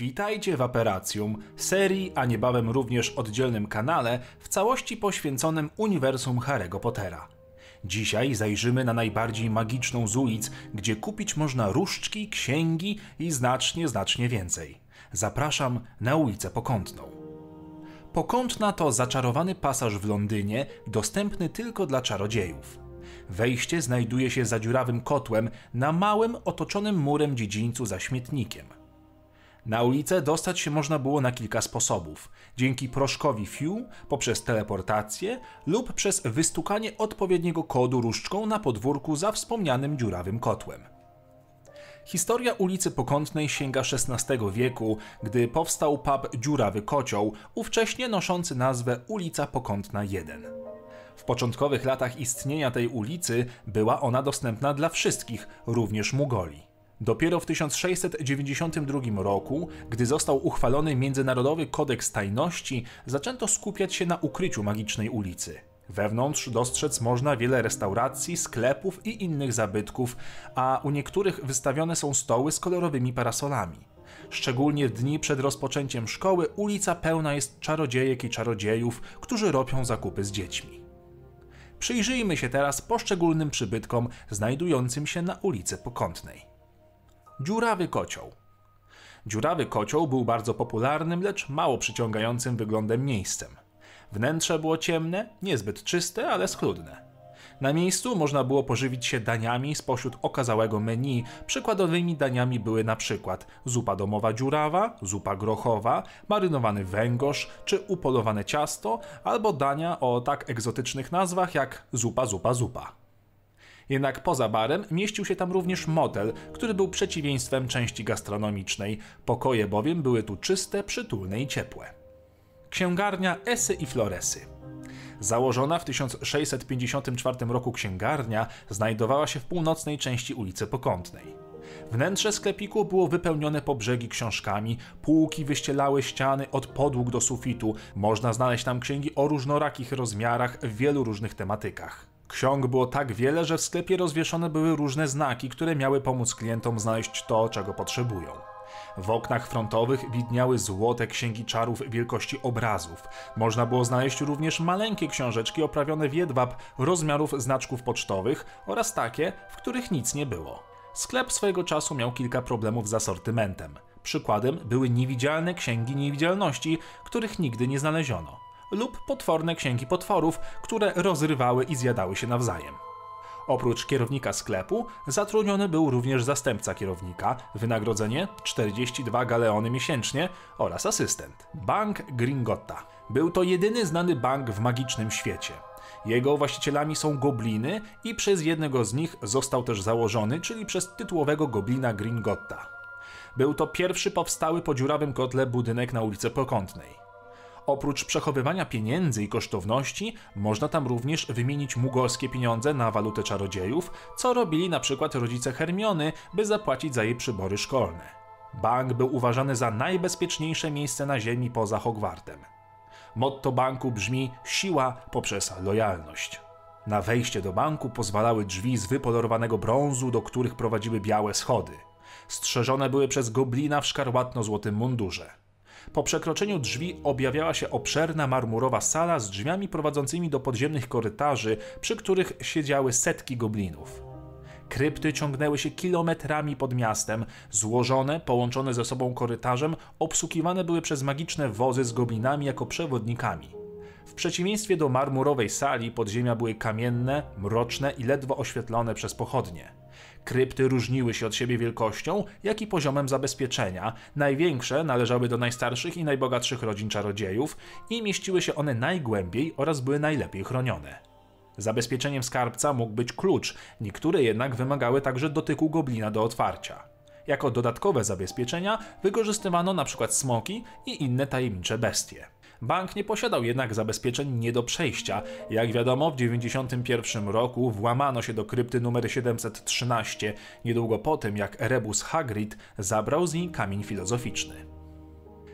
Witajcie w Aperacjum, serii, a niebawem również oddzielnym kanale, w całości poświęconym uniwersum Harry'ego Pottera. Dzisiaj zajrzymy na najbardziej magiczną z ulic, gdzie kupić można różdżki, księgi i znacznie, znacznie więcej. Zapraszam na ulicę Pokątną. Pokątna to zaczarowany pasaż w Londynie, dostępny tylko dla czarodziejów. Wejście znajduje się za dziurawym kotłem na małym, otoczonym murem dziedzińcu za śmietnikiem. Na ulicę dostać się można było na kilka sposobów: dzięki proszkowi Few, poprzez teleportację lub przez wystukanie odpowiedniego kodu różdżką na podwórku za wspomnianym dziurawym kotłem. Historia ulicy Pokątnej sięga XVI wieku, gdy powstał pub Dziurawy Kocioł, ówcześnie noszący nazwę Ulica Pokątna 1. W początkowych latach istnienia tej ulicy była ona dostępna dla wszystkich, również Mugoli. Dopiero w 1692 roku, gdy został uchwalony Międzynarodowy Kodeks Tajności, zaczęto skupiać się na ukryciu magicznej ulicy. Wewnątrz dostrzec można wiele restauracji, sklepów i innych zabytków, a u niektórych wystawione są stoły z kolorowymi parasolami. Szczególnie w dni przed rozpoczęciem szkoły ulica pełna jest czarodziejek i czarodziejów, którzy robią zakupy z dziećmi. Przyjrzyjmy się teraz poszczególnym przybytkom znajdującym się na ulicy Pokątnej. Dziurawy kocioł. Dziurawy kocioł był bardzo popularnym, lecz mało przyciągającym wyglądem miejscem. Wnętrze było ciemne, niezbyt czyste, ale schludne. Na miejscu można było pożywić się daniami spośród okazałego menu. Przykładowymi daniami były na przykład zupa domowa dziurawa, zupa grochowa, marynowany węgorz czy upolowane ciasto, albo dania o tak egzotycznych nazwach jak zupa, zupa, zupa. Jednak poza barem mieścił się tam również motel, który był przeciwieństwem części gastronomicznej. Pokoje bowiem były tu czyste, przytulne i ciepłe. Księgarnia Esy i Floresy. Założona w 1654 roku księgarnia znajdowała się w północnej części ulicy Pokątnej. Wnętrze sklepiku było wypełnione po brzegi książkami, półki wyścielały ściany od podłóg do sufitu, można znaleźć tam księgi o różnorakich rozmiarach w wielu różnych tematykach. Ksiąg było tak wiele, że w sklepie rozwieszone były różne znaki, które miały pomóc klientom znaleźć to, czego potrzebują. W oknach frontowych widniały złote księgi czarów wielkości obrazów. Można było znaleźć również maleńkie książeczki oprawione w jedwab rozmiarów znaczków pocztowych oraz takie, w których nic nie było. Sklep swojego czasu miał kilka problemów z asortymentem. Przykładem były niewidzialne księgi niewidzialności, których nigdy nie znaleziono, lub potworne księgi potworów, które rozrywały i zjadały się nawzajem. Oprócz kierownika sklepu zatrudniony był również zastępca kierownika, wynagrodzenie 42 galeony miesięcznie oraz asystent. Bank Gringotta. Był to jedyny znany bank w magicznym świecie. Jego właścicielami są gobliny i przez jednego z nich został też założony, czyli przez tytułowego goblina Gringotta. Był to pierwszy powstały po dziurawym kotle budynek na ulicy Pokątnej. Oprócz przechowywania pieniędzy i kosztowności, można tam również wymienić mugolskie pieniądze na walutę czarodziejów, co robili na przykład rodzice Hermiony, by zapłacić za jej przybory szkolne. Bank był uważany za najbezpieczniejsze miejsce na ziemi poza Hogwartem. Motto banku brzmi siła poprzez lojalność. Na wejście do banku pozwalały drzwi z wypolerowanego brązu, do których prowadziły białe schody. Strzeżone były przez goblina w szkarłatno-złotym mundurze. Po przekroczeniu drzwi objawiała się obszerna marmurowa sala z drzwiami prowadzącymi do podziemnych korytarzy, przy których siedziały setki goblinów. Krypty ciągnęły się kilometrami pod miastem, złożone, połączone ze sobą korytarzem, obsługiwane były przez magiczne wozy z goblinami jako przewodnikami. W przeciwieństwie do marmurowej sali, podziemia były kamienne, mroczne i ledwo oświetlone przez pochodnie. Krypty różniły się od siebie wielkością, jak i poziomem zabezpieczenia. Największe należały do najstarszych i najbogatszych rodzin czarodziejów i mieściły się one najgłębiej oraz były najlepiej chronione. Zabezpieczeniem skarbca mógł być klucz, niektóre jednak wymagały także dotyku goblina do otwarcia. Jako dodatkowe zabezpieczenia wykorzystywano np. smoki i inne tajemnicze bestie. Bank nie posiadał jednak zabezpieczeń nie do przejścia. Jak wiadomo, w 1991 roku włamano się do krypty numer 713, niedługo po tym jak Rebus Hagrid zabrał z niej kamień filozoficzny.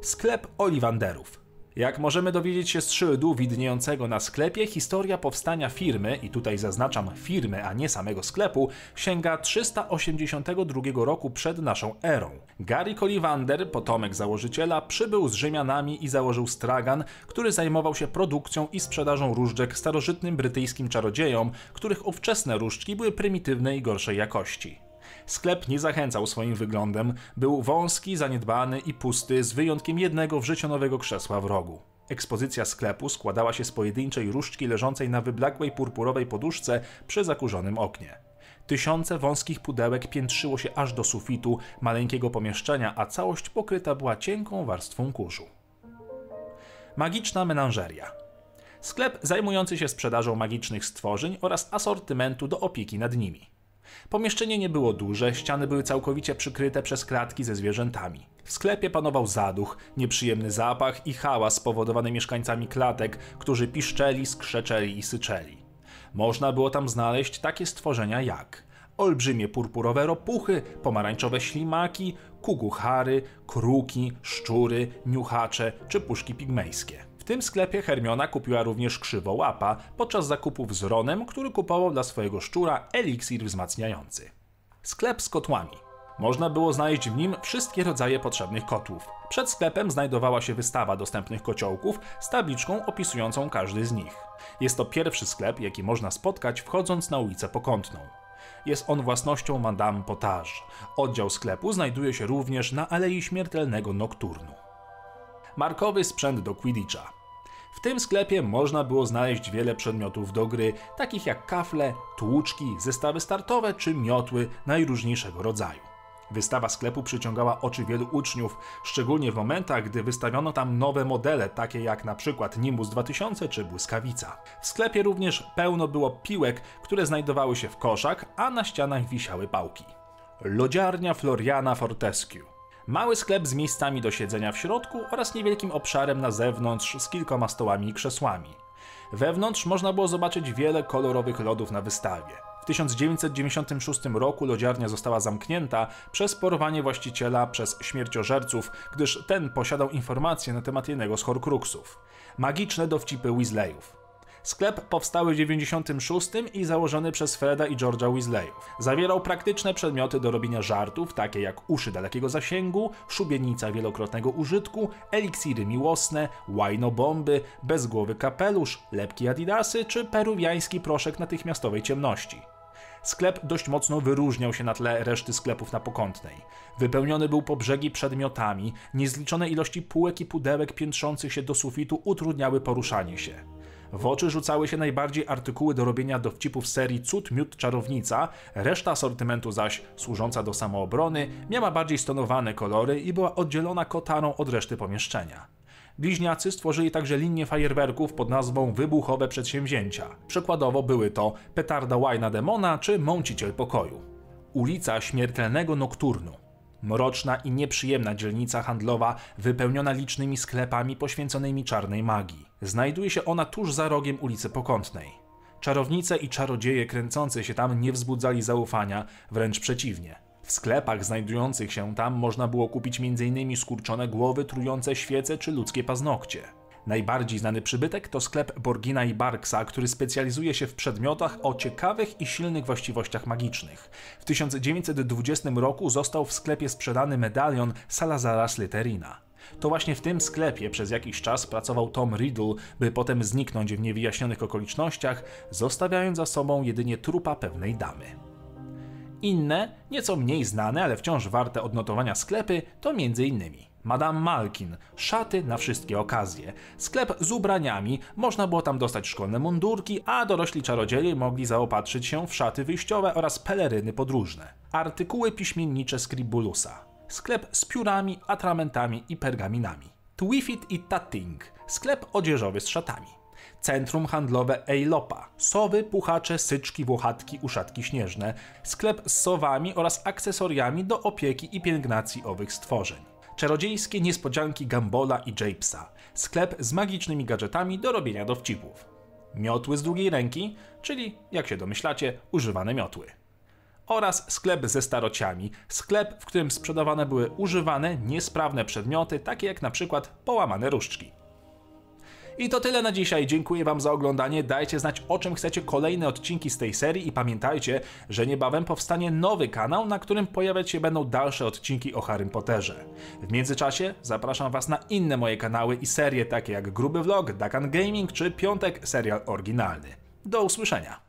Sklep Oliwanderów Jak możemy dowiedzieć się z szyldu widniejącego na sklepie, historia powstania firmy, i tutaj zaznaczam firmy, a nie samego sklepu, sięga 382 roku przed naszą erą. Gary Collivander, potomek założyciela, przybył z Rzymianami i założył stragan, który zajmował się produkcją i sprzedażą różdżek starożytnym brytyjskim czarodziejom, których ówczesne różdżki były prymitywne i gorszej jakości. Sklep nie zachęcał swoim wyglądem, był wąski, zaniedbany i pusty, z wyjątkiem jednego wrzecionowego krzesła w rogu. Ekspozycja sklepu składała się z pojedynczej różdżki leżącej na wyblakłej purpurowej poduszce przy zakurzonym oknie. Tysiące wąskich pudełek piętrzyło się aż do sufitu maleńkiego pomieszczenia, a całość pokryta była cienką warstwą kurzu. Magiczna menażeria. Sklep zajmujący się sprzedażą magicznych stworzeń oraz asortymentu do opieki nad nimi. Pomieszczenie nie było duże, ściany były całkowicie przykryte przez klatki ze zwierzętami. W sklepie panował zaduch, nieprzyjemny zapach i hałas spowodowany mieszkańcami klatek, którzy piszczeli, skrzeczeli i syczeli. Można było tam znaleźć takie stworzenia jak olbrzymie purpurowe ropuchy, pomarańczowe ślimaki, kuguchary, kruki, szczury, niuchacze czy puszki pigmejskie tym sklepie Hermiona kupiła również krzywołapa podczas zakupów z Ronem, który kupował dla swojego szczura eliksir wzmacniający. Sklep z kotłami. Można było znaleźć w nim wszystkie rodzaje potrzebnych kotłów. Przed sklepem znajdowała się wystawa dostępnych kociołków z tabliczką opisującą każdy z nich. Jest to pierwszy sklep, jaki można spotkać wchodząc na ulicę Pokątną. Jest on własnością Madame Potage. Oddział sklepu znajduje się również na Alei Śmiertelnego Nokturnu. Markowy sprzęt do Quidditcha. W tym sklepie można było znaleźć wiele przedmiotów do gry, takich jak kafle, tłuczki, zestawy startowe czy miotły najróżniejszego rodzaju. Wystawa sklepu przyciągała oczy wielu uczniów, szczególnie w momentach, gdy wystawiono tam nowe modele, takie jak na przykład Nimbus 2000 czy Błyskawica. W sklepie również pełno było piłek, które znajdowały się w koszach, a na ścianach wisiały pałki. Lodziarnia Floriana Fortescue Mały sklep z miejscami do siedzenia w środku oraz niewielkim obszarem na zewnątrz z kilkoma stołami i krzesłami. Wewnątrz można było zobaczyć wiele kolorowych lodów na wystawie. W 1996 roku lodziarnia została zamknięta przez porwanie właściciela przez śmierciożerców, gdyż ten posiadał informacje na temat jednego z Horcruxów. Magiczne dowcipy Weasleyów. Sklep powstały w 96 i założony przez Freda i George'a Weasleyów. Zawierał praktyczne przedmioty do robienia żartów, takie jak uszy dalekiego zasięgu, szubienica wielokrotnego użytku, eliksiry miłosne, łajno-bomby, bezgłowy kapelusz, lepki adidasy czy peruwiański proszek natychmiastowej ciemności. Sklep dość mocno wyróżniał się na tle reszty sklepów na Pokątnej. Wypełniony był po brzegi przedmiotami, niezliczone ilości półek i pudełek piętrzących się do sufitu utrudniały poruszanie się. W oczy rzucały się najbardziej artykuły do robienia dowcipów serii Cud, Miód, Czarownica, reszta asortymentu zaś, służąca do samoobrony, miała bardziej stonowane kolory i była oddzielona kotarą od reszty pomieszczenia. Bliźniacy stworzyli także linię fajerwerków pod nazwą Wybuchowe Przedsięwzięcia. Przykładowo były to Petarda Łajna Demona czy Mąciciel Pokoju. Ulica Śmiertelnego Nokturnu Mroczna i nieprzyjemna dzielnica handlowa, wypełniona licznymi sklepami poświęconymi czarnej magii. Znajduje się ona tuż za rogiem ulicy Pokątnej. Czarownice i czarodzieje kręcące się tam nie wzbudzali zaufania, wręcz przeciwnie. W sklepach znajdujących się tam można było kupić m.in. skurczone głowy, trujące świece czy ludzkie paznokcie. Najbardziej znany przybytek to sklep Borgina i Barksa, który specjalizuje się w przedmiotach o ciekawych i silnych właściwościach magicznych. W 1920 roku został w sklepie sprzedany medalion Salazara Slytherina. To właśnie w tym sklepie przez jakiś czas pracował Tom Riddle, by potem zniknąć w niewyjaśnionych okolicznościach, zostawiając za sobą jedynie trupa pewnej damy. Inne, nieco mniej znane, ale wciąż warte odnotowania sklepy to m.in. Madame Malkin, szaty na wszystkie okazje. Sklep z ubraniami, można było tam dostać szkolne mundurki, a dorośli czarodzieje mogli zaopatrzyć się w szaty wyjściowe oraz peleryny podróżne. Artykuły piśmiennicze Scribulusa. Sklep z piórami, atramentami i pergaminami. Twifit i Tatting, sklep odzieżowy z szatami. Centrum handlowe Eilopa, sowy, puchacze, syczki, włochatki, uszatki śnieżne, sklep z sowami oraz akcesoriami do opieki i pielęgnacji owych stworzeń czarodziejskie niespodzianki Gambola i Japesa, sklep z magicznymi gadżetami do robienia dowcipów, miotły z drugiej ręki, czyli, jak się domyślacie, używane miotły. Oraz sklep ze starociami, sklep, w którym sprzedawane były używane, niesprawne przedmioty, takie jak na przykład połamane różdżki. I to tyle na dzisiaj. Dziękuję Wam za oglądanie. Dajcie znać, o czym chcecie kolejne odcinki z tej serii i pamiętajcie, że niebawem powstanie nowy kanał, na którym pojawiać się będą dalsze odcinki o Harrym Potterze. W międzyczasie zapraszam Was na inne moje kanały i serie takie jak Gruby Vlog, Dakan Gaming czy Piątek Serial Oryginalny. Do usłyszenia.